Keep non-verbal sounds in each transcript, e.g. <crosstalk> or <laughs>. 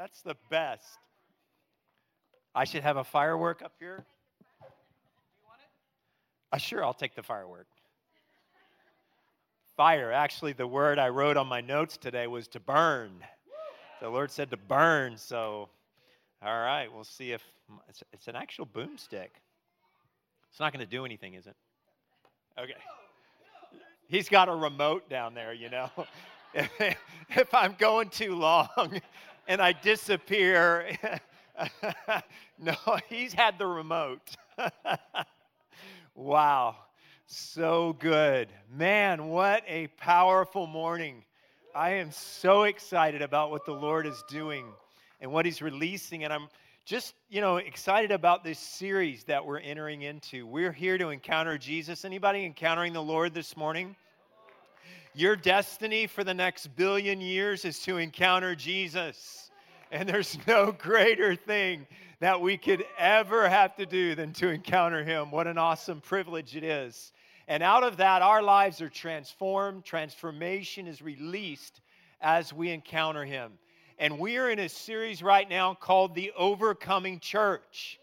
That's the best. I should have a firework up here. Uh, sure, I'll take the firework. Fire, actually, the word I wrote on my notes today was to burn. The Lord said to burn, so all right, we'll see if it's, it's an actual boomstick. It's not going to do anything, is it? Okay. He's got a remote down there, you know. <laughs> if I'm going too long and I disappear, <laughs> no, he's had the remote. <laughs> wow, so good. Man, what a powerful morning. I am so excited about what the Lord is doing and what he's releasing. And I'm just, you know, excited about this series that we're entering into. We're here to encounter Jesus. Anybody encountering the Lord this morning? Your destiny for the next billion years is to encounter Jesus. And there's no greater thing that we could ever have to do than to encounter him. What an awesome privilege it is. And out of that, our lives are transformed. Transformation is released as we encounter him. And we are in a series right now called The Overcoming Church.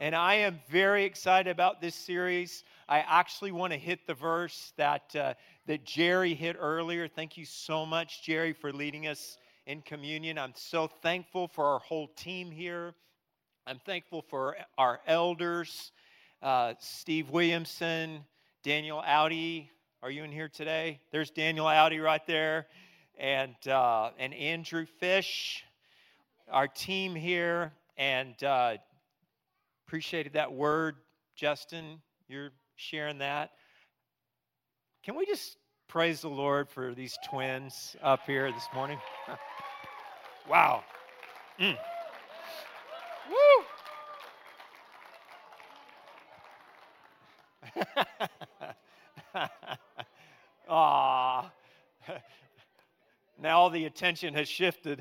And I am very excited about this series. I actually want to hit the verse that, uh, that Jerry hit earlier. Thank you so much, Jerry, for leading us in communion. I'm so thankful for our whole team here. I'm thankful for our elders, uh, Steve Williamson, Daniel Audi. Are you in here today? There's Daniel Audi right there and, uh, and Andrew Fish, our team here, and uh, appreciated that word, Justin. You're sharing that. Can we just praise the Lord for these twins up here this morning? <laughs> wow. Mm. Woo! <laughs> Aw. <laughs> Now all the attention has shifted.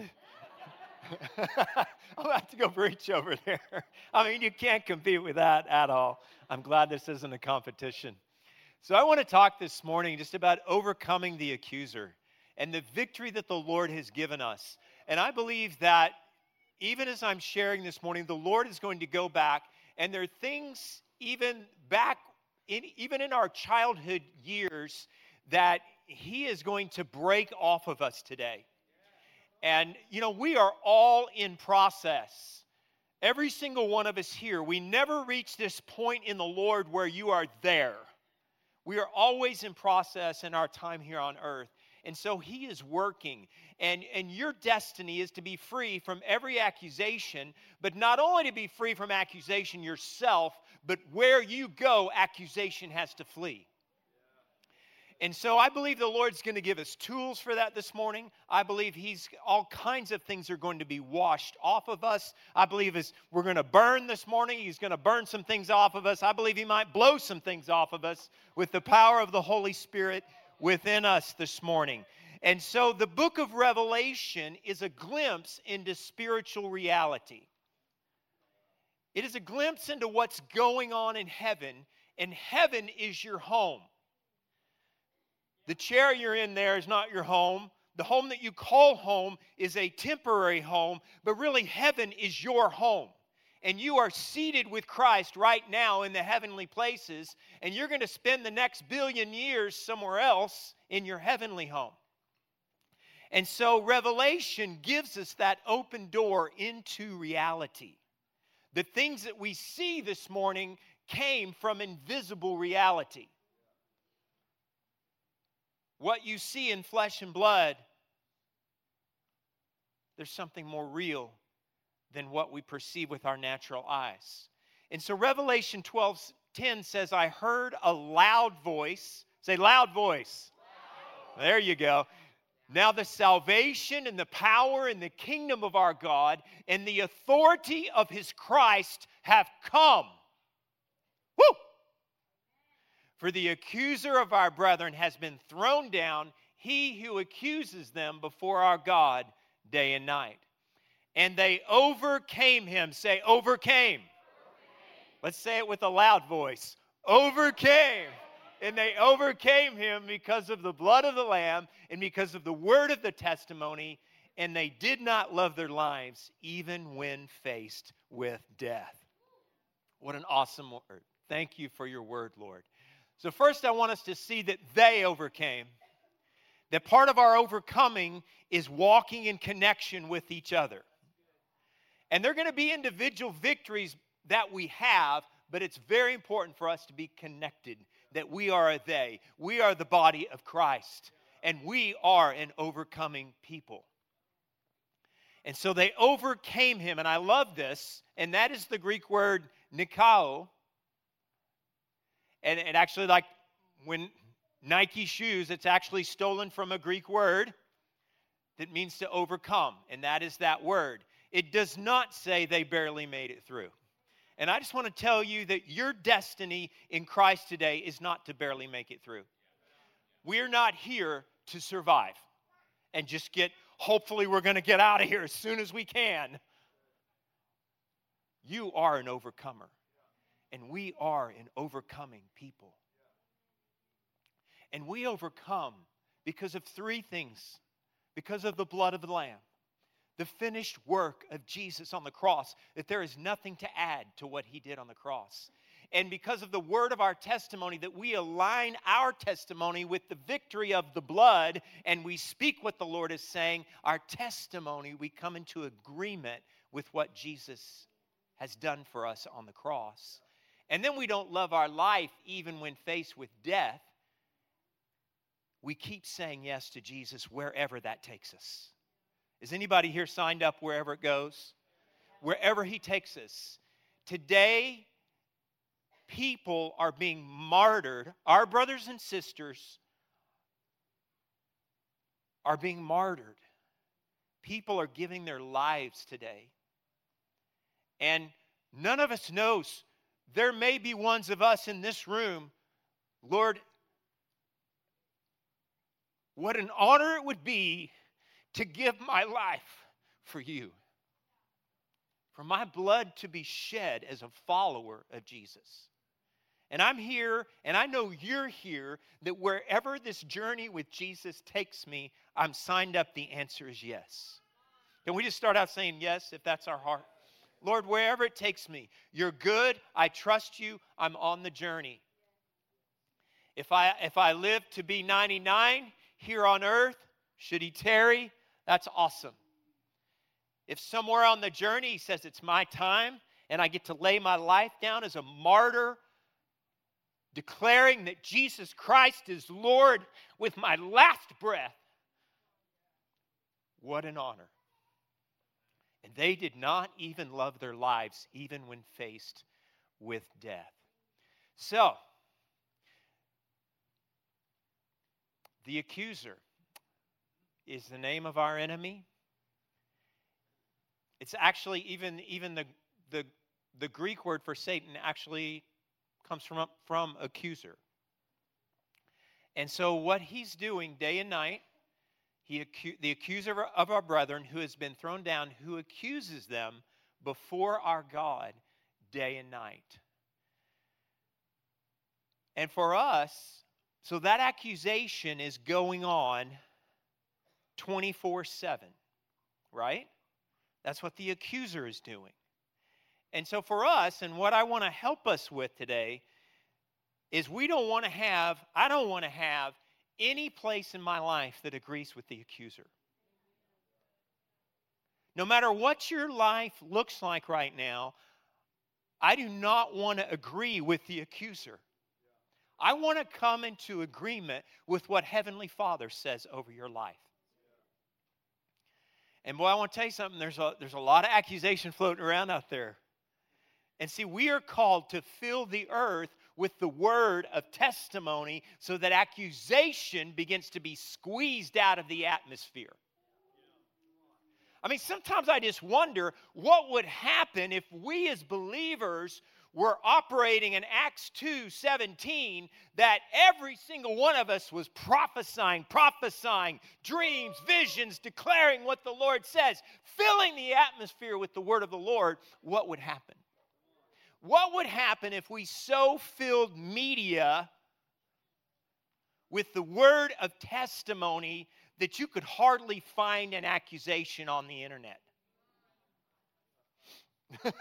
<laughs> I'll have to go preach over there. <laughs> I mean, you can't compete with that at all. I'm glad this isn't a competition. So, I want to talk this morning just about overcoming the accuser and the victory that the Lord has given us. And I believe that even as I'm sharing this morning, the Lord is going to go back, and there are things even back in even in our childhood years that he is going to break off of us today. And, you know, we are all in process. Every single one of us here, we never reach this point in the Lord where you are there. We are always in process in our time here on earth. And so he is working. And, and your destiny is to be free from every accusation, but not only to be free from accusation yourself, but where you go, accusation has to flee. And so I believe the Lord's going to give us tools for that this morning. I believe He's all kinds of things are going to be washed off of us. I believe as we're going to burn this morning, He's going to burn some things off of us. I believe He might blow some things off of us with the power of the Holy Spirit within us this morning. And so the book of Revelation is a glimpse into spiritual reality. It is a glimpse into what's going on in heaven, and heaven is your home. The chair you're in there is not your home. The home that you call home is a temporary home, but really heaven is your home. And you are seated with Christ right now in the heavenly places, and you're going to spend the next billion years somewhere else in your heavenly home. And so, Revelation gives us that open door into reality. The things that we see this morning came from invisible reality. What you see in flesh and blood, there's something more real than what we perceive with our natural eyes. And so Revelation 12 10 says, I heard a loud voice. Say, loud voice. Loud. There you go. Now, the salvation and the power and the kingdom of our God and the authority of his Christ have come. Woo! For the accuser of our brethren has been thrown down, he who accuses them before our God day and night. And they overcame him. Say, overcame. overcame. Let's say it with a loud voice. Overcame. And they overcame him because of the blood of the Lamb and because of the word of the testimony, and they did not love their lives even when faced with death. What an awesome word. Thank you for your word, Lord. So, first, I want us to see that they overcame. That part of our overcoming is walking in connection with each other. And there are going to be individual victories that we have, but it's very important for us to be connected that we are a they. We are the body of Christ, and we are an overcoming people. And so they overcame him, and I love this, and that is the Greek word nikao. And, and actually, like when Nike shoes, it's actually stolen from a Greek word that means to overcome, and that is that word. It does not say they barely made it through. And I just want to tell you that your destiny in Christ today is not to barely make it through. We're not here to survive and just get, hopefully, we're going to get out of here as soon as we can. You are an overcomer, and we are an overcoming people. And we overcome because of three things because of the blood of the Lamb, the finished work of Jesus on the cross, that there is nothing to add to what he did on the cross. And because of the word of our testimony, that we align our testimony with the victory of the blood and we speak what the Lord is saying, our testimony, we come into agreement with what Jesus has done for us on the cross. And then we don't love our life even when faced with death. We keep saying yes to Jesus wherever that takes us. Is anybody here signed up wherever it goes? Wherever He takes us. Today, people are being martyred. Our brothers and sisters are being martyred. People are giving their lives today. And none of us knows. There may be ones of us in this room, Lord, what an honor it would be to give my life for you, for my blood to be shed as a follower of Jesus. And I'm here, and I know you're here, that wherever this journey with Jesus takes me, I'm signed up. The answer is yes. Can we just start out saying yes if that's our heart? Lord, wherever it takes me, you're good. I trust you. I'm on the journey. If I, if I live to be 99 here on earth, should he tarry, that's awesome. If somewhere on the journey he says it's my time and I get to lay my life down as a martyr, declaring that Jesus Christ is Lord with my last breath, what an honor. And they did not even love their lives, even when faced with death. So, the accuser is the name of our enemy. It's actually even, even the, the, the Greek word for Satan actually comes from, from accuser. And so, what he's doing day and night, he the accuser of our brethren who has been thrown down, who accuses them before our God day and night. And for us, so that accusation is going on 24 7, right? That's what the accuser is doing. And so for us, and what I want to help us with today, is we don't want to have, I don't want to have any place in my life that agrees with the accuser. No matter what your life looks like right now, I do not want to agree with the accuser. I want to come into agreement with what Heavenly Father says over your life. And boy, I want to tell you something. There's a, there's a lot of accusation floating around out there. And see, we are called to fill the earth with the word of testimony so that accusation begins to be squeezed out of the atmosphere. I mean, sometimes I just wonder what would happen if we as believers were operating in Acts 2 17, that every single one of us was prophesying, prophesying, dreams, visions, declaring what the Lord says, filling the atmosphere with the word of the Lord, what would happen? What would happen if we so filled media with the word of testimony that you could hardly find an accusation on the internet. <laughs>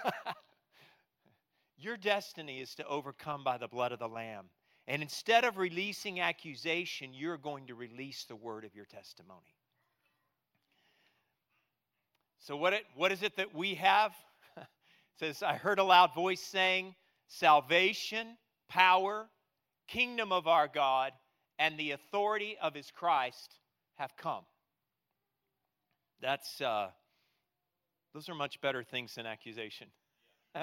Your destiny is to overcome by the blood of the Lamb. And instead of releasing accusation, you're going to release the word of your testimony. So, what, it, what is it that we have? Says, I heard a loud voice saying, Salvation, power, kingdom of our God, and the authority of his Christ have come. That's, uh, those are much better things than accusation. <laughs>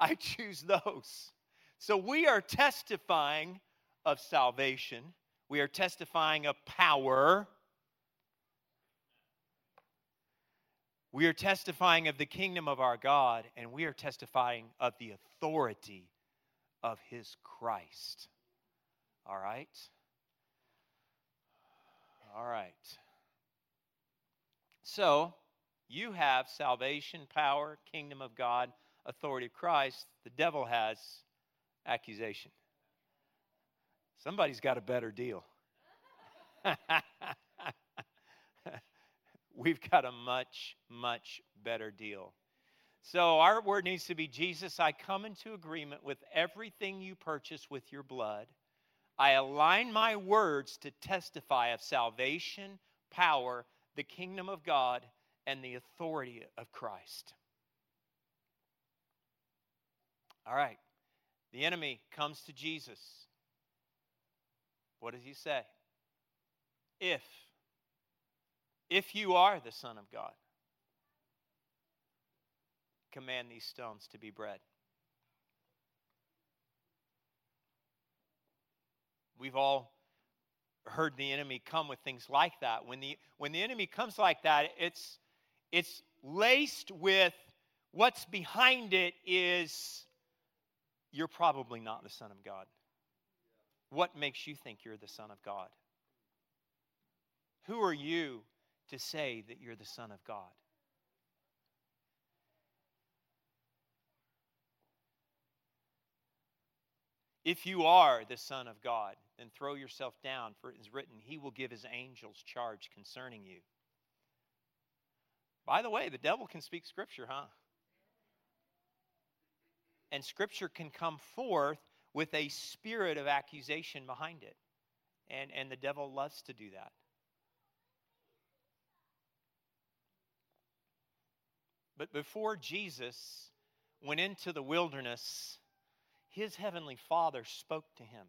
I choose those. So we are testifying of salvation, we are testifying of power. We are testifying of the kingdom of our God, and we are testifying of the authority of his Christ. All right? All right. So, you have salvation, power, kingdom of God, authority of Christ. The devil has accusation. Somebody's got a better deal. <laughs> We've got a much, much better deal. So, our word needs to be Jesus, I come into agreement with everything you purchase with your blood. I align my words to testify of salvation, power, the kingdom of God, and the authority of Christ. All right. The enemy comes to Jesus. What does he say? If, if you are the Son of God, command these stones to be bread. We've all heard the enemy come with things like that. When the, when the enemy comes like that, it's, it's laced with what's behind it is you're probably not the Son of God. What makes you think you're the Son of God? Who are you to say that you're the Son of God? If you are the Son of God, then throw yourself down, for it is written, He will give His angels charge concerning you. By the way, the devil can speak Scripture, huh? And Scripture can come forth with a spirit of accusation behind it. And, and the devil loves to do that. But before Jesus went into the wilderness, his heavenly Father spoke to him.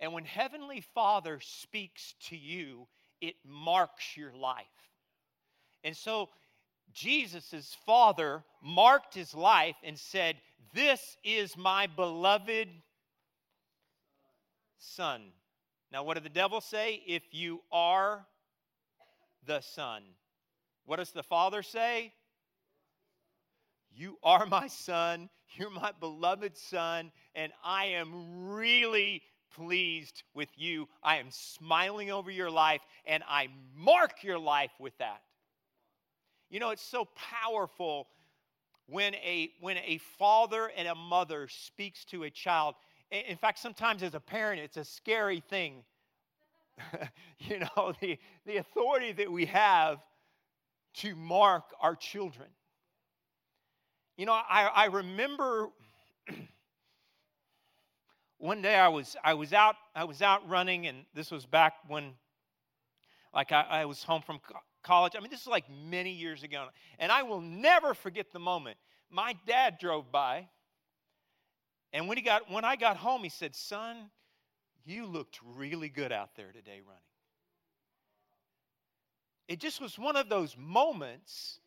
And when Heavenly Father speaks to you, it marks your life. And so Jesus' Father marked his life and said, This is my beloved Son. Now, what did the devil say? If you are the Son. What does the Father say? You are my son. You're my beloved son. And I am really pleased with you. I am smiling over your life. And I mark your life with that. You know, it's so powerful when a, when a father and a mother speaks to a child. In fact, sometimes as a parent, it's a scary thing. <laughs> you know, the, the authority that we have to mark our children. You know, I, I remember <clears throat> one day I was I was out I was out running, and this was back when, like I, I was home from college. I mean, this is like many years ago, and I will never forget the moment. My dad drove by, and when he got when I got home, he said, "Son, you looked really good out there today running." It just was one of those moments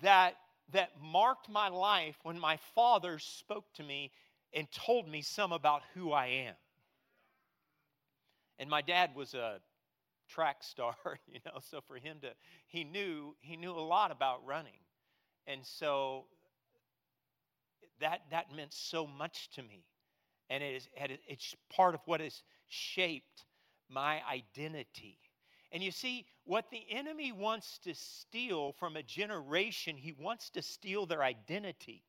that that marked my life when my father spoke to me and told me some about who I am. And my dad was a track <laughs> star, you know, so for him to he knew he knew a lot about running. And so that that meant so much to me. And it is it's part of what has shaped my identity and you see, what the enemy wants to steal from a generation, he wants to steal their identity.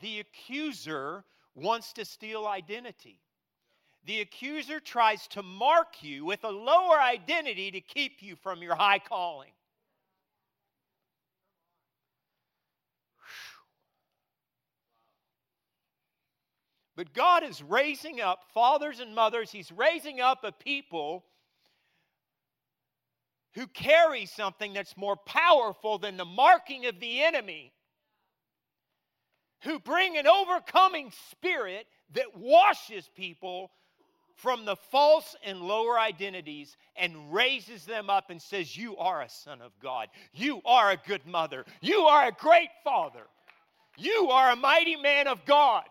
The accuser wants to steal identity. the accuser tries to mark you with a lower identity to keep you from your high calling. But God is raising up fathers and mothers, He's raising up a people who carry something that's more powerful than the marking of the enemy, who bring an overcoming spirit that washes people from the false and lower identities and raises them up and says, You are a son of God. You are a good mother. You are a great father. You are a mighty man of God.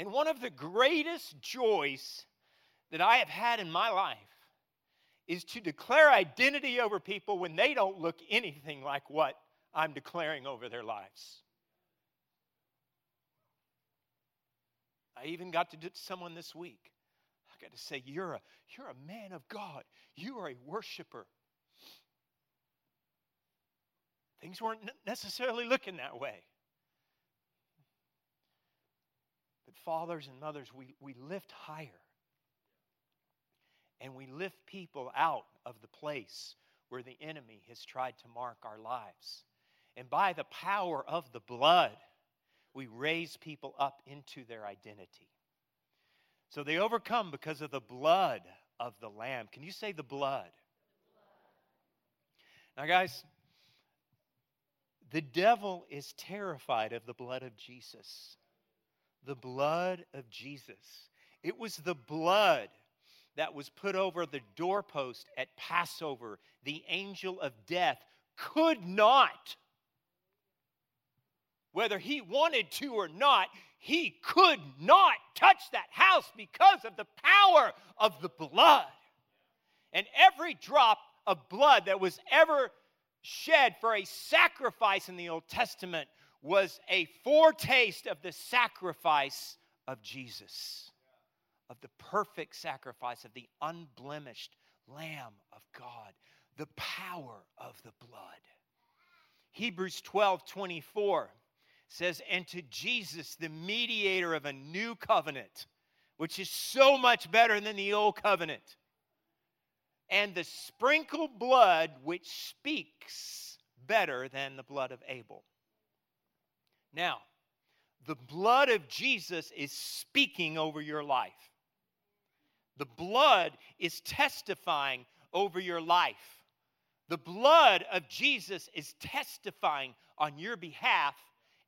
And one of the greatest joys that I have had in my life is to declare identity over people when they don't look anything like what I'm declaring over their lives. I even got to do someone this week. I got to say, you're a, you're a man of God. You are a worshiper. Things weren't necessarily looking that way. But fathers and mothers, we, we lift higher. And we lift people out of the place where the enemy has tried to mark our lives. And by the power of the blood, we raise people up into their identity. So they overcome because of the blood of the Lamb. Can you say the blood? Now, guys, the devil is terrified of the blood of Jesus. The blood of Jesus. It was the blood that was put over the doorpost at Passover. The angel of death could not whether he wanted to or not, he could not touch that house because of the power of the blood. And every drop of blood that was ever shed for a sacrifice in the Old Testament was a foretaste of the sacrifice of Jesus, of the perfect sacrifice of the unblemished Lamb of God, the power of the blood. Hebrews 12 24 says, and to Jesus, the mediator of a new covenant, which is so much better than the old covenant, and the sprinkled blood which speaks better than the blood of Abel. Now, the blood of Jesus is speaking over your life. The blood is testifying over your life. The blood of Jesus is testifying on your behalf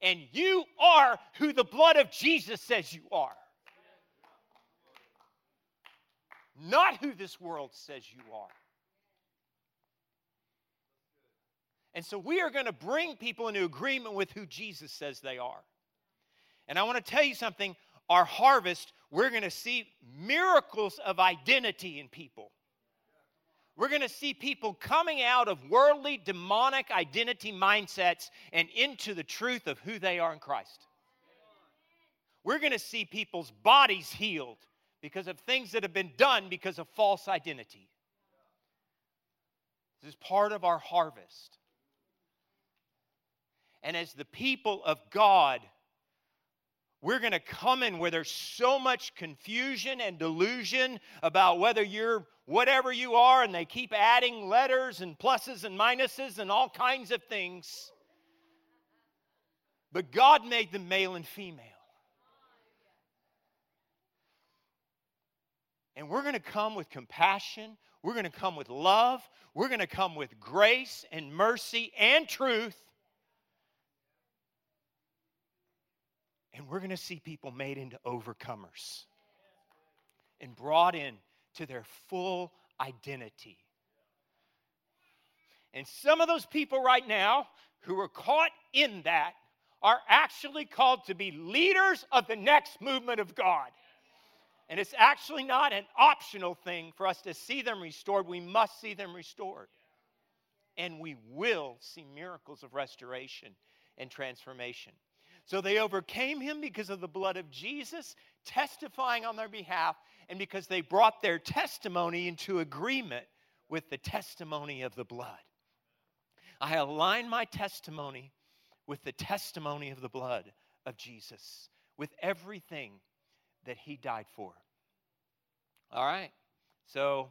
and you are who the blood of Jesus says you are. Not who this world says you are. And so we are going to bring people into agreement with who Jesus says they are. And I want to tell you something our harvest, we're going to see miracles of identity in people. We're going to see people coming out of worldly, demonic identity mindsets and into the truth of who they are in Christ. We're going to see people's bodies healed because of things that have been done because of false identity. This is part of our harvest. And as the people of God, we're going to come in where there's so much confusion and delusion about whether you're whatever you are, and they keep adding letters and pluses and minuses and all kinds of things. But God made them male and female. And we're going to come with compassion. We're going to come with love. We're going to come with grace and mercy and truth. And we're going to see people made into overcomers and brought in to their full identity. And some of those people right now who are caught in that are actually called to be leaders of the next movement of God. And it's actually not an optional thing for us to see them restored. We must see them restored. And we will see miracles of restoration and transformation. So they overcame him because of the blood of Jesus, testifying on their behalf, and because they brought their testimony into agreement with the testimony of the blood. I align my testimony with the testimony of the blood of Jesus, with everything that he died for. All right. So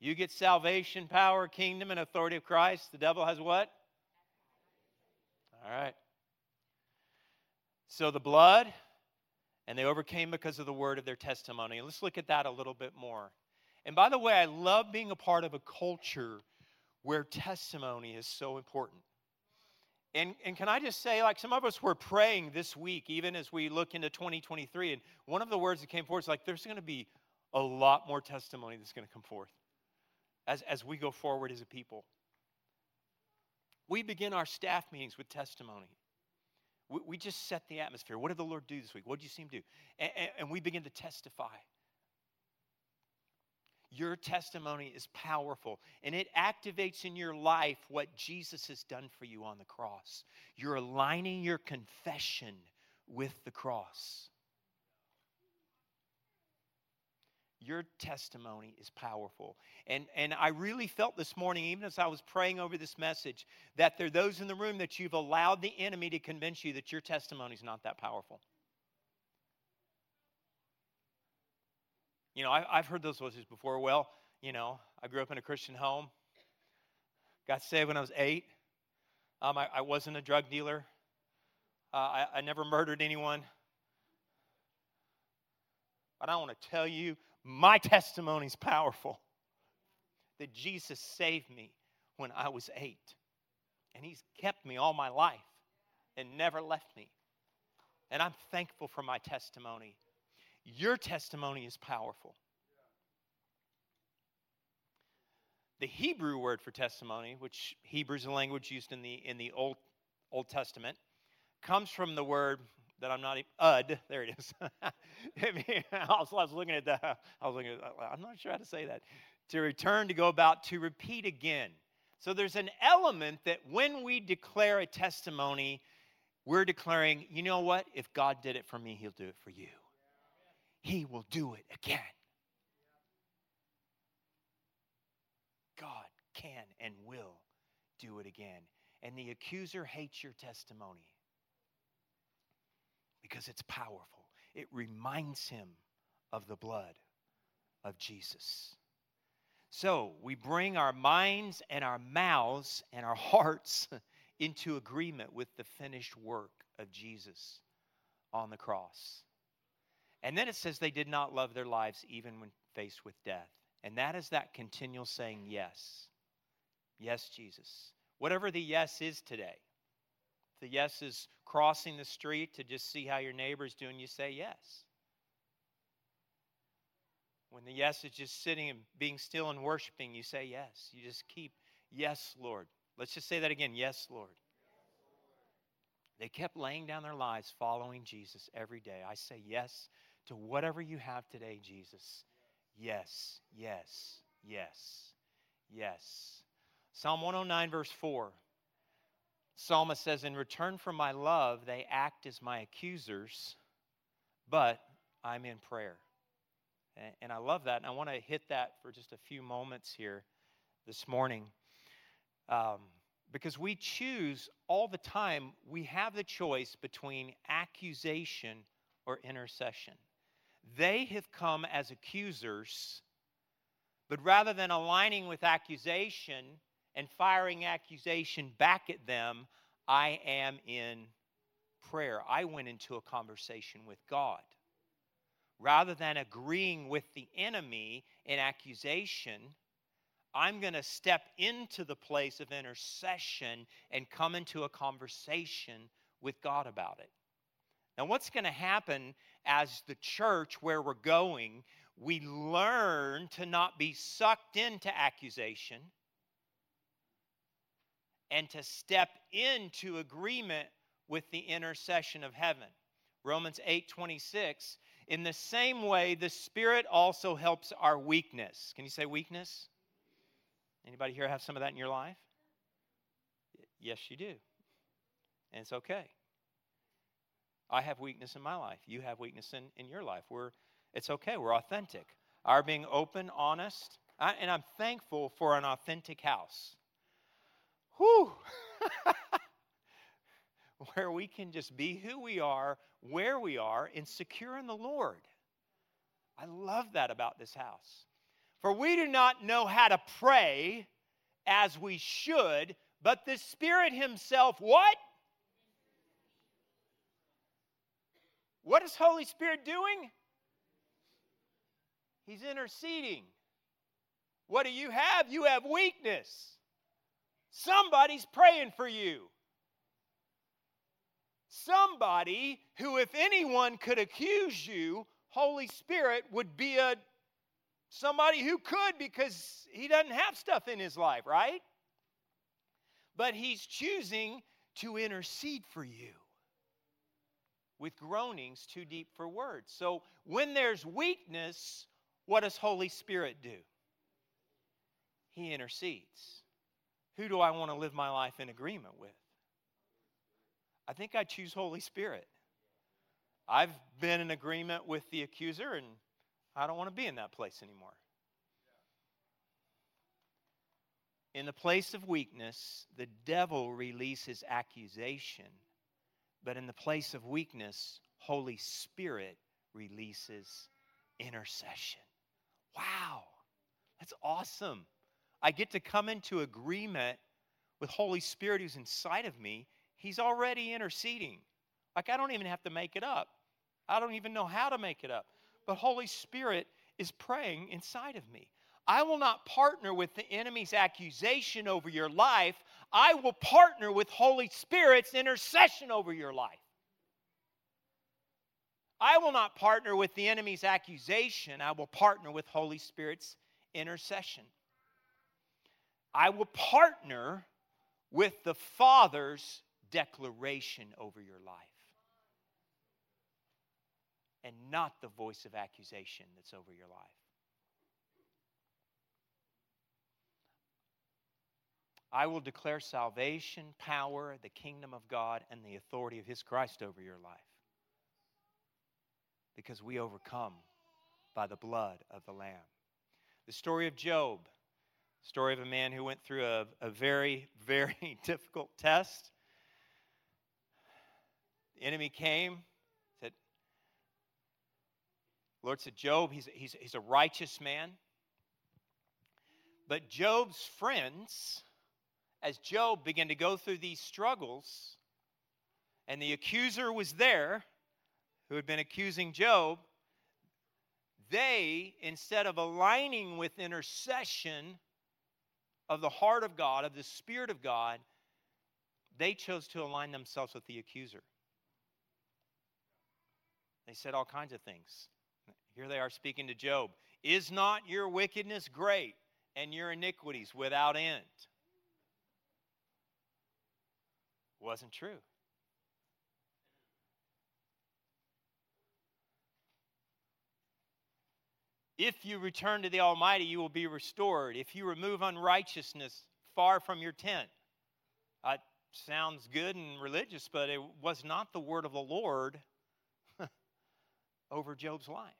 you get salvation, power, kingdom, and authority of Christ. The devil has what? All right. So the blood, and they overcame because of the word of their testimony. Let's look at that a little bit more. And by the way, I love being a part of a culture where testimony is so important. And, and can I just say, like some of us were praying this week, even as we look into 2023, and one of the words that came forth is like, there's going to be a lot more testimony that's going to come forth as, as we go forward as a people. We begin our staff meetings with testimony. We, we just set the atmosphere. What did the Lord do this week? What did you see him do? And, and, and we begin to testify. Your testimony is powerful and it activates in your life what Jesus has done for you on the cross. You're aligning your confession with the cross. Your testimony is powerful. And, and I really felt this morning, even as I was praying over this message, that there are those in the room that you've allowed the enemy to convince you that your testimony is not that powerful. You know, I, have heard those voices before. Well, you know, I grew up in a Christian home, got saved when I was eight. Um, I, I, wasn't a drug dealer, uh, I, I never murdered anyone. But I want to tell you, my testimony is powerful that Jesus saved me when I was eight. And He's kept me all my life and never left me. And I'm thankful for my testimony. Your testimony is powerful. The Hebrew word for testimony, which Hebrew is a language used in the, in the Old, Old Testament, comes from the word that I'm not even, ud. There it is. <laughs> <laughs> I was looking at that. I was looking at. I'm not sure how to say that. To return, to go about, to repeat again. So there's an element that when we declare a testimony, we're declaring, you know what? If God did it for me, He'll do it for you. He will do it again. God can and will do it again. And the accuser hates your testimony because it's powerful. It reminds him of the blood of Jesus. So we bring our minds and our mouths and our <laughs> hearts into agreement with the finished work of Jesus on the cross. And then it says they did not love their lives even when faced with death. And that is that continual saying, Yes. Yes, Jesus. Whatever the yes is today. The yes is crossing the street to just see how your neighbor's doing, you say yes. When the yes is just sitting and being still and worshiping, you say yes. You just keep, Yes, Lord. Let's just say that again. Yes, Lord. They kept laying down their lives following Jesus every day. I say yes to whatever you have today, Jesus. Yes, yes, yes, yes. Psalm 109, verse 4. Psalmist says, In return for my love, they act as my accusers, but I'm in prayer. And I love that. And I want to hit that for just a few moments here this morning. Um, because we choose all the time, we have the choice between accusation or intercession. They have come as accusers, but rather than aligning with accusation and firing accusation back at them, I am in prayer. I went into a conversation with God. Rather than agreeing with the enemy in accusation, I'm going to step into the place of intercession and come into a conversation with God about it. Now, what's going to happen as the church where we're going? We learn to not be sucked into accusation and to step into agreement with the intercession of heaven. Romans 8 26. In the same way, the Spirit also helps our weakness. Can you say weakness? Anybody here have some of that in your life? Yes, you do. And it's okay. I have weakness in my life. You have weakness in, in your life. We're, it's okay. We're authentic. Our being open, honest, I, and I'm thankful for an authentic house. Whew. <laughs> where we can just be who we are, where we are, and secure in the Lord. I love that about this house. For we do not know how to pray as we should, but the Spirit Himself, what? What is Holy Spirit doing? He's interceding. What do you have? You have weakness. Somebody's praying for you. Somebody who, if anyone could accuse you, Holy Spirit would be a somebody who could because he doesn't have stuff in his life, right? But he's choosing to intercede for you with groanings too deep for words. So when there's weakness, what does Holy Spirit do? He intercedes. Who do I want to live my life in agreement with? I think I choose Holy Spirit. I've been in agreement with the accuser, and I don't want to be in that place anymore. In the place of weakness, the devil releases accusation, but in the place of weakness, Holy Spirit releases intercession. Wow, that's awesome. I get to come into agreement with Holy Spirit who's inside of me. He's already interceding. Like I don't even have to make it up. I don't even know how to make it up. But Holy Spirit is praying inside of me. I will not partner with the enemy's accusation over your life. I will partner with Holy Spirit's intercession over your life. I will not partner with the enemy's accusation. I will partner with Holy Spirit's intercession. I will partner with the Father's declaration over your life and not the voice of accusation that's over your life. I will declare salvation, power, the kingdom of God, and the authority of His Christ over your life. Because we overcome by the blood of the Lamb. The story of Job, story of a man who went through a, a very, <laughs> very difficult test. The enemy came, said, Lord said, Job, he's, he's, he's a righteous man. But Job's friends, as Job began to go through these struggles, and the accuser was there who had been accusing Job, they, instead of aligning with intercession of the heart of God, of the Spirit of God, they chose to align themselves with the accuser. They said all kinds of things. Here they are speaking to Job. Is not your wickedness great and your iniquities without end? Wasn't true. If you return to the Almighty, you will be restored. If you remove unrighteousness far from your tent. That sounds good and religious, but it was not the word of the Lord <laughs> over Job's life.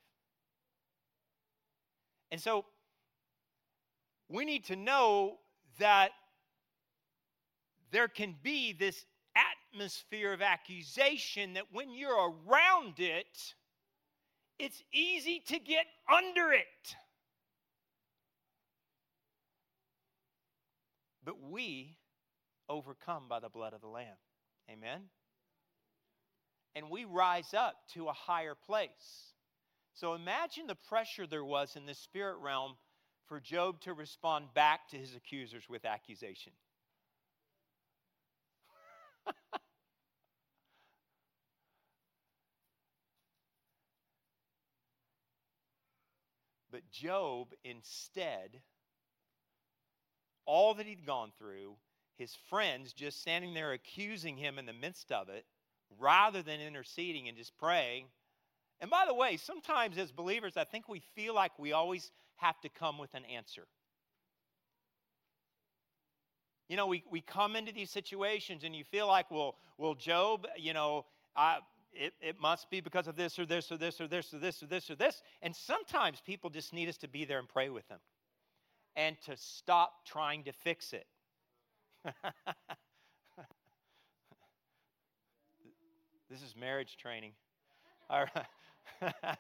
And so we need to know that there can be this atmosphere of accusation that when you're around it, it's easy to get under it. But we overcome by the blood of the Lamb. Amen? And we rise up to a higher place. So imagine the pressure there was in the spirit realm for Job to respond back to his accusers with accusation. But Job, instead, all that he'd gone through, his friends just standing there accusing him in the midst of it, rather than interceding and just praying. And by the way, sometimes as believers, I think we feel like we always have to come with an answer. You know, we, we come into these situations and you feel like, well, well, Job, you know, I, it, it must be because of this or this or this or this or this or this or this. And sometimes people just need us to be there and pray with them and to stop trying to fix it. <laughs> This is marriage training. I, <laughs>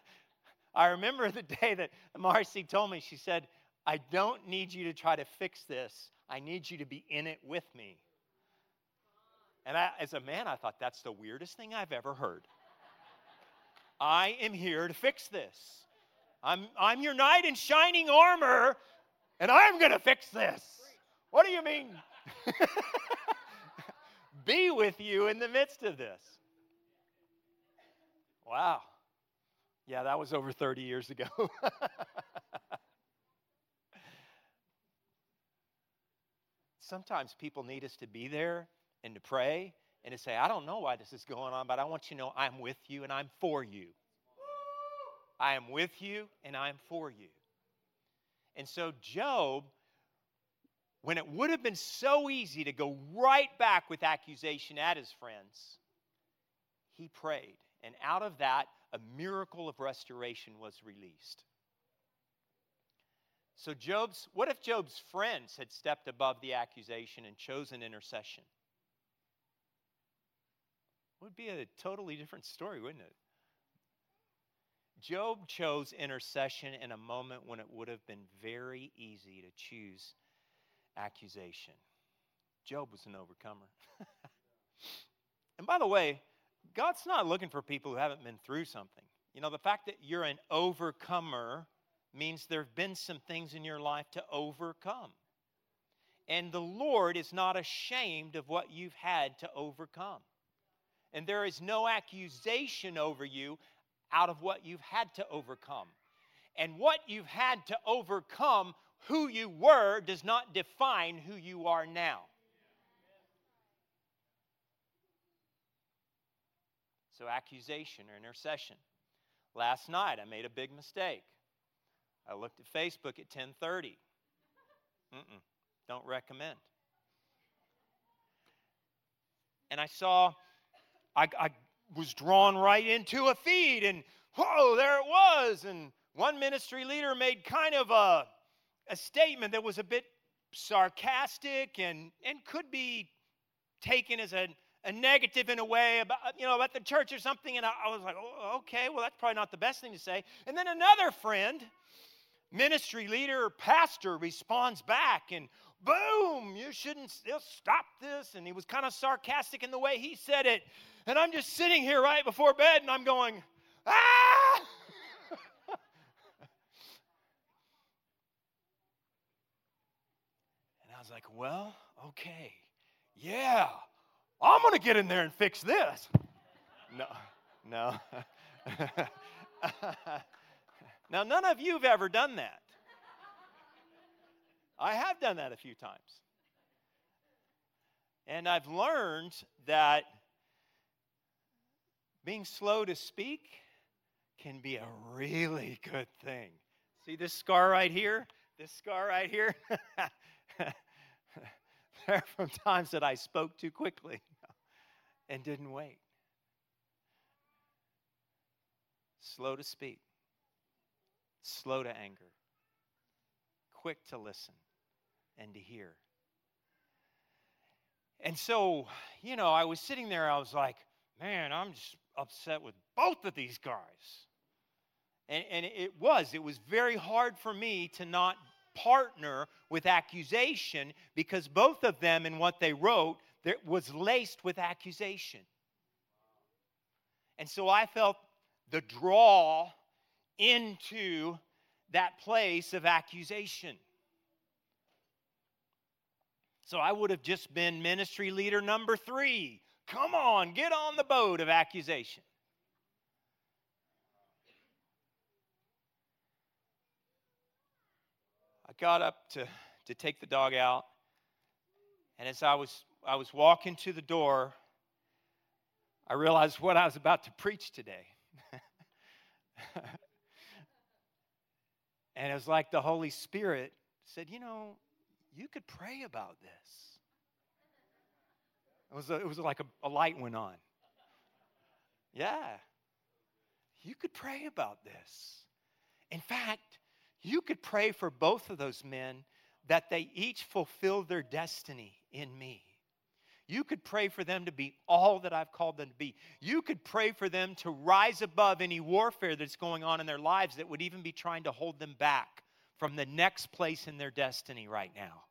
I remember the day that Marcy told me, she said, I don't need you to try to fix this. I need you to be in it with me. And I, as a man, I thought that's the weirdest thing I've ever heard. I am here to fix this. I'm, I'm your knight in shining armor, and I'm going to fix this. What do you mean? <laughs> Be with you in the midst of this. Wow. Yeah, that was over 30 years ago. <laughs> Sometimes people need us to be there and to pray and to say, I don't know why this is going on, but I want you to know I'm with you and I'm for you. I am with you and I'm for you. And so, Job, when it would have been so easy to go right back with accusation at his friends, he prayed. And out of that, a miracle of restoration was released. So, Job's, what if Job's friends had stepped above the accusation and chosen intercession? Would be a totally different story, wouldn't it? Job chose intercession in a moment when it would have been very easy to choose accusation. Job was an overcomer. <laughs> and by the way, God's not looking for people who haven't been through something. You know, the fact that you're an overcomer means there have been some things in your life to overcome. And the Lord is not ashamed of what you've had to overcome. And there is no accusation over you out of what you've had to overcome. And what you've had to overcome, who you were, does not define who you are now. So, accusation or intercession. Last night, I made a big mistake. I looked at Facebook at 10:30. Mm-mm, don't recommend. And I saw, I, I was drawn right into a feed, and whoa, there it was. And one ministry leader made kind of a, a statement that was a bit sarcastic and, and could be taken as a, a negative in a way about you know about the church or something. And I, I was like oh, okay well that's probably not the best thing to say. And then another friend ministry leader or pastor responds back and boom you shouldn't stop this. And he was kind of sarcastic in the way he said it and I'm just sitting here right before bed and I'm going, ah! <laughs> and I was like, well, okay. Yeah, I'm going to get in there and fix this. No, no. <laughs> now, none of you have ever done that. I have done that a few times. And I've learned that being slow to speak can be a really good thing. See this scar right here? This scar right here? <laughs> there are from times that I spoke too quickly and didn't wait. Slow to speak, slow to anger, quick to listen and to hear. And so, you know, I was sitting there, I was like, man, I'm just upset with both of these guys. And, and it was, it was very hard for me to not partner with accusation because both of them in what they wrote there was laced with accusation. And so I felt the draw into that place of accusation. So I would have just been ministry leader number three Come on, get on the boat of accusation. I got up to, to take the dog out, and as I was, I was walking to the door, I realized what I was about to preach today. <laughs> and it was like the Holy Spirit said, You know, you could pray about this. It was, a, it was like a, a light went on. Yeah. You could pray about this. In fact, you could pray for both of those men that they each fulfill their destiny in me. You could pray for them to be all that I've called them to be. You could pray for them to rise above any warfare that's going on in their lives that would even be trying to hold them back from the next place in their destiny right now.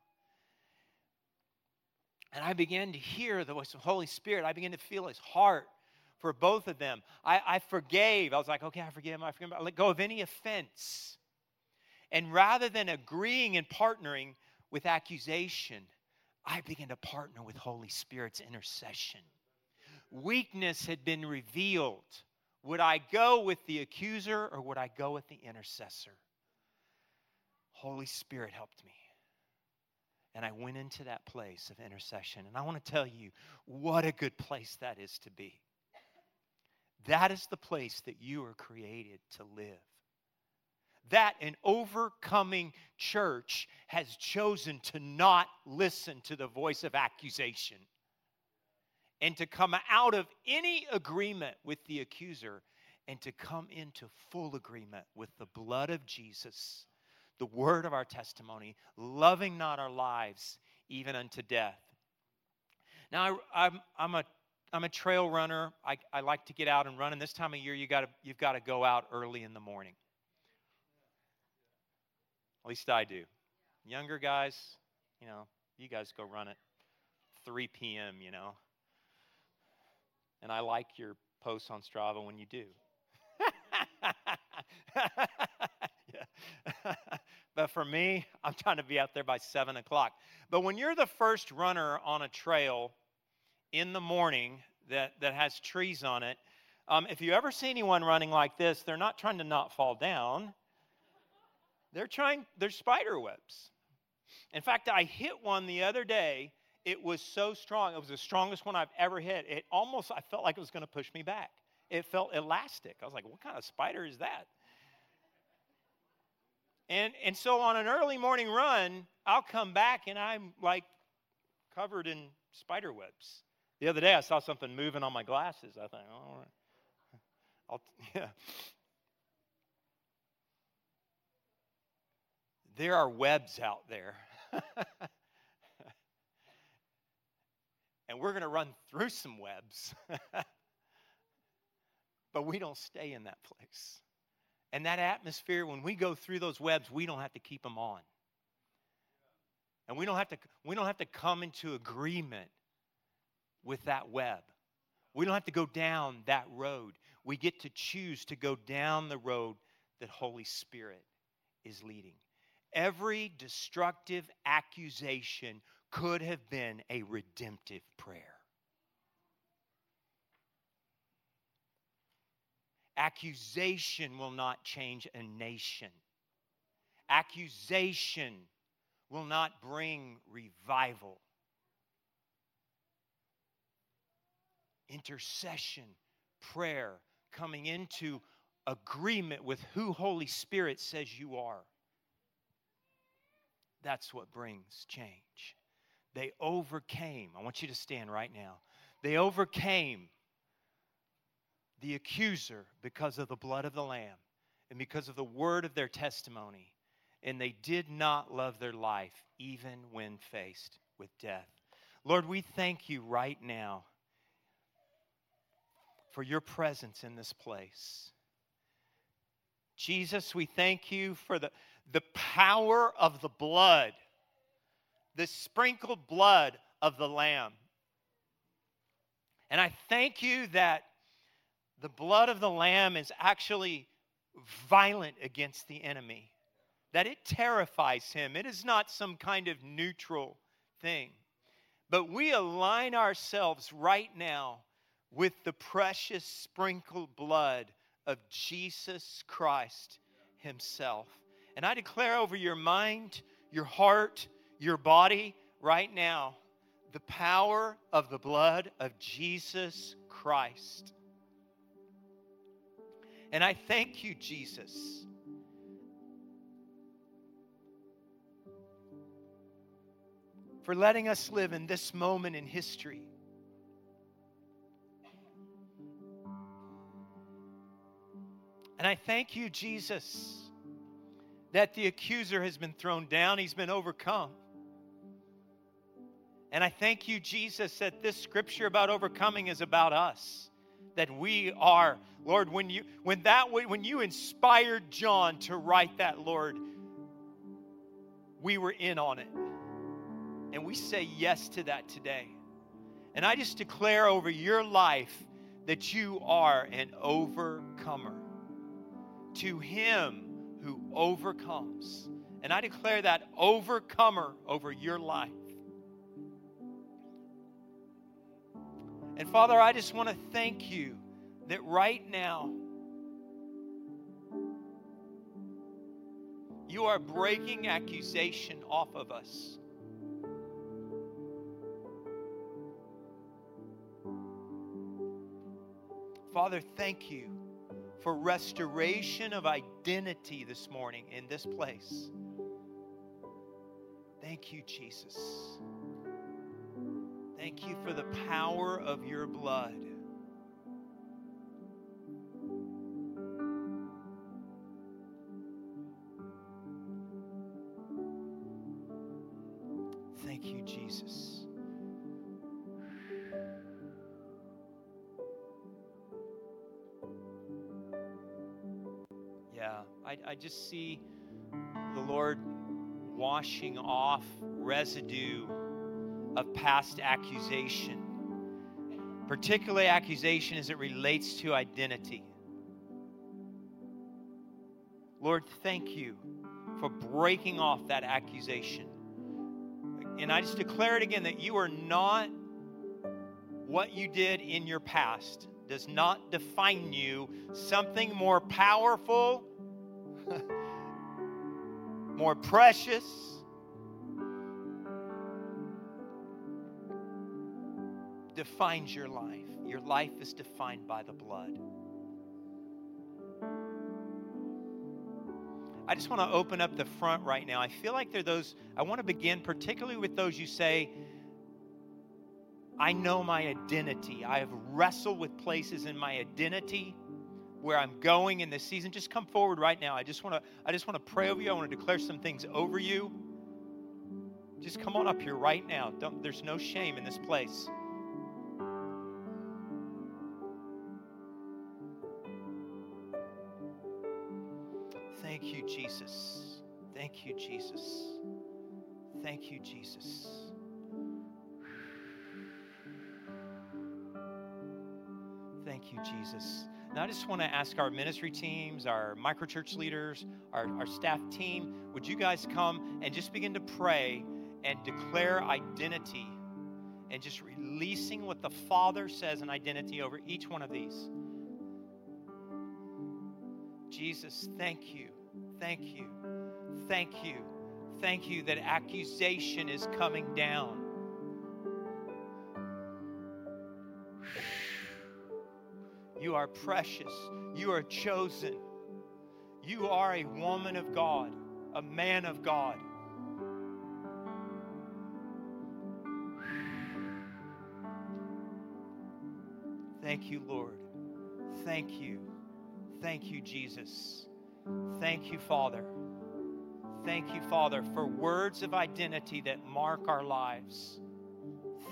And I began to hear the voice of Holy Spirit. I began to feel his heart for both of them. I, I forgave. I was like, okay, I forgive him. I forgive him. I let go of any offense. And rather than agreeing and partnering with accusation, I began to partner with Holy Spirit's intercession. Weakness had been revealed. Would I go with the accuser or would I go with the intercessor? Holy Spirit helped me. And I went into that place of intercession. And I want to tell you what a good place that is to be. That is the place that you are created to live that an overcoming church has chosen to not listen to the voice of accusation and to come out of any agreement with the accuser and to come into full agreement with the blood of Jesus, the word of our testimony, loving not our lives even unto death. Now, I, am I'm, a, I'm a trail runner. I, I like to get out and run, and this time of year, you gotta, you've got to go out early in the morning. At least I do. Younger guys, you know, you guys go run at 3 p.m., you know. And I like your posts on Strava when you do. <laughs> <laughs> but for me, <laughs> I'm trying to be out there by 7 o'clock. But when you're the first runner on a trail in the morning that, that has trees on it, um, if you ever see anyone running like this, they're not trying to not fall down. They're trying, they're spider webs. In fact, I hit one the other day. It was so strong. It was the strongest one I've ever hit. It almost, I felt like it was going to push me back. It felt elastic. I was like, what kind of spider is that? And, and so on an early morning run, I'll come back and I'm like covered in spider webs. The other day I saw something moving on my glasses. I thought, oh, <laughs> I'll, <laughs> yeah. there are webs out there. <laughs> and we're going to run through some webs. but we don't stay in that place. And that atmosphere, when we go through those webs, we don't have to keep them on. And we don't have to, we don't have to come into agreement with that web. We don't have to go down that road. We get to choose to go down the road that Holy Spirit is leading. Every destructive accusation could have been a redemptive prayer. Accusation will not change a nation. Accusation will not bring revival. Intercession, prayer, coming into agreement with who Holy Spirit says you are that's what brings change. They overcame. I want you to stand right now. They overcame the accuser because of the blood of the Lamb and because of the word of their testimony. And they did not love their life even when faced with death. Lord, we thank you right now for your presence in this place. Jesus, we thank you for the the power of the blood, the sprinkled blood of the Lamb. And I thank you that the blood of the Lamb is actually violent against the enemy, that it terrifies him. It is not some kind of neutral thing. But we align ourselves right now with the precious sprinkled blood of Jesus Christ Himself. And I declare over your mind, your heart, your body right now the power of the blood of Jesus Christ. And I thank you, Jesus. For letting us live in this moment in history. And I thank you, Jesus that the accuser has been thrown down, he's been overcome. And I thank you, Jesus, that this scripture about overcoming is about us. That we are, Lord, when you when that when you inspired John to write that, Lord, we were in on it. And we say yes to that today. And I just declare over your life that you are an overcomer. To him who overcomes. And I declare that overcomer over your life. And Father, I just want to thank you that right now you are breaking accusation off of us. Father, thank you for restoration of identity this morning in this place. Thank you, Jesus. Thank you for the power of your blood. Thank you, Jesus. Yeah, I, I just see the Lord washing off residue of past accusation, particularly accusation as it relates to identity. Lord, thank you for breaking off that accusation. And I just declare it again that you are not what you did in your past does not define you. Something more powerful, <laughs> more precious, defines your life. Your life is defined by the blood. I just want to open up the front right now. I feel like there are those, I want to begin particularly with those you say, I know my identity. I have wrestled with places in my identity where I'm going in this season. Just come forward right now. I just want to I just want to pray over you. I want to declare some things over you. Just come on up here right now. Don't, there's no shame in this place. Thank you, Jesus. Thank you, Jesus. Thank you, Jesus. Now, I just want to ask our ministry teams, our microchurch leaders, our, our staff team, would you guys come and just begin to pray and declare identity and just releasing what the Father says in identity over each one of these? Jesus, thank you. Thank you. Thank you. Thank you that accusation is coming down. You are precious. You are chosen. You are a woman of God, a man of God. Thank you, Lord. Thank you. Thank you, Jesus. Thank you, Father. Thank you, Father, for words of identity that mark our lives.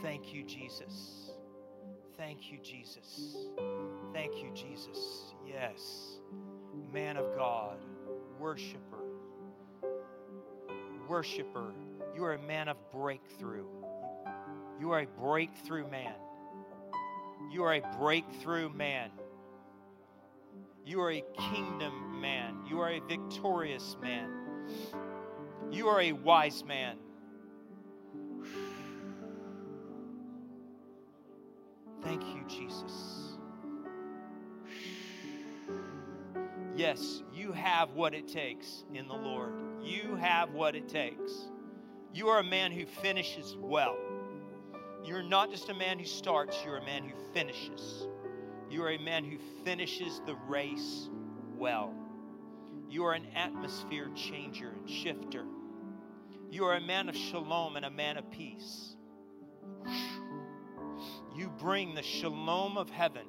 Thank you, Jesus. Thank you, Jesus. Thank you, Jesus. Yes. Man of God, worshiper. Worshiper. You are a man of breakthrough. You are a breakthrough man. You are a breakthrough man. You are a kingdom man. You are a victorious man. You are a wise man. Thank you, Jesus. Yes, you have what it takes in the Lord. You have what it takes. You are a man who finishes well. You're not just a man who starts, you're a man who finishes. You are a man who finishes the race well. You are an atmosphere changer and shifter. You are a man of shalom and a man of peace. You bring the shalom of heaven.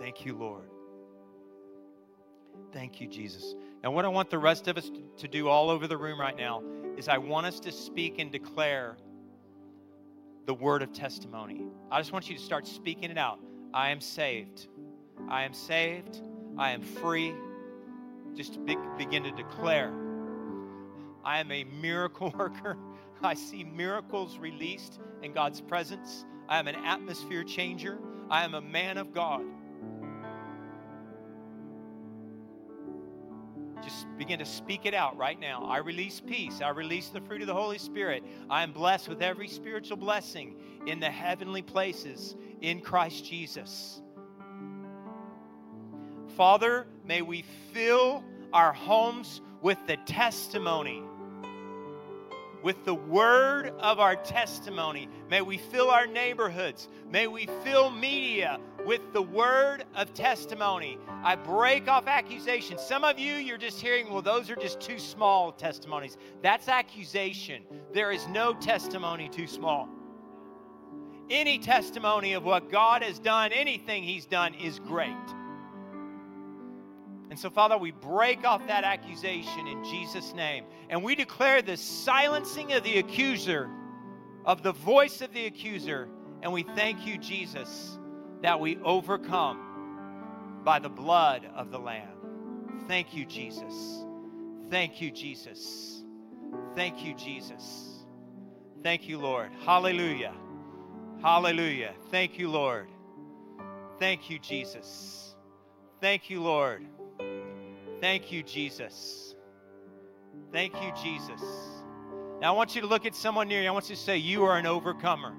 Thank you, Lord. Thank you, Jesus. Now, what I want the rest of us to do all over the room right now is I want us to speak and declare the word of testimony. I just want you to start speaking it out. I am saved. I am saved. I am free. Just be- begin to declare. I am a miracle <laughs> worker. I see miracles released in God's presence. I am an atmosphere changer. I am a man of God. Begin to speak it out right now. I release peace. I release the fruit of the Holy Spirit. I am blessed with every spiritual blessing in the heavenly places in Christ Jesus. Father, may we fill our homes with the testimony with the word of our testimony. May we fill our neighborhoods. May we fill media with the word of testimony. I break off accusations. Some of you, you're just hearing, well, those are just too small testimonies. That's accusation. There is no testimony too small. Any testimony of what God has done, anything He's done, is great. And so, Father, we break off that accusation in Jesus' name. And we declare the silencing of the accuser, of the voice of the accuser. And we thank you, Jesus, that we overcome by the blood of the Lamb. Thank you, Jesus. Thank you, Jesus. Thank you, Jesus. Thank you, Lord. Hallelujah. Hallelujah. Thank you, Lord. Thank you, Jesus. Thank you, Lord. Thank you, Jesus. Thank you, Jesus. Now, I want you to look at someone near you. I want you to say, You are an overcomer.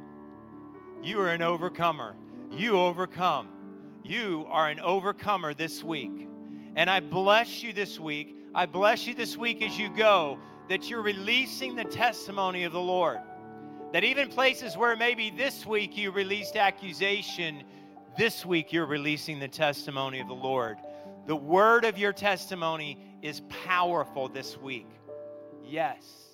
You are an overcomer. You overcome. You are an overcomer this week. And I bless you this week. I bless you this week as you go that you're releasing the testimony of the Lord. That even places where maybe this week you released accusation, this week you're releasing the testimony of the Lord. The word of your testimony is powerful this week. Yes.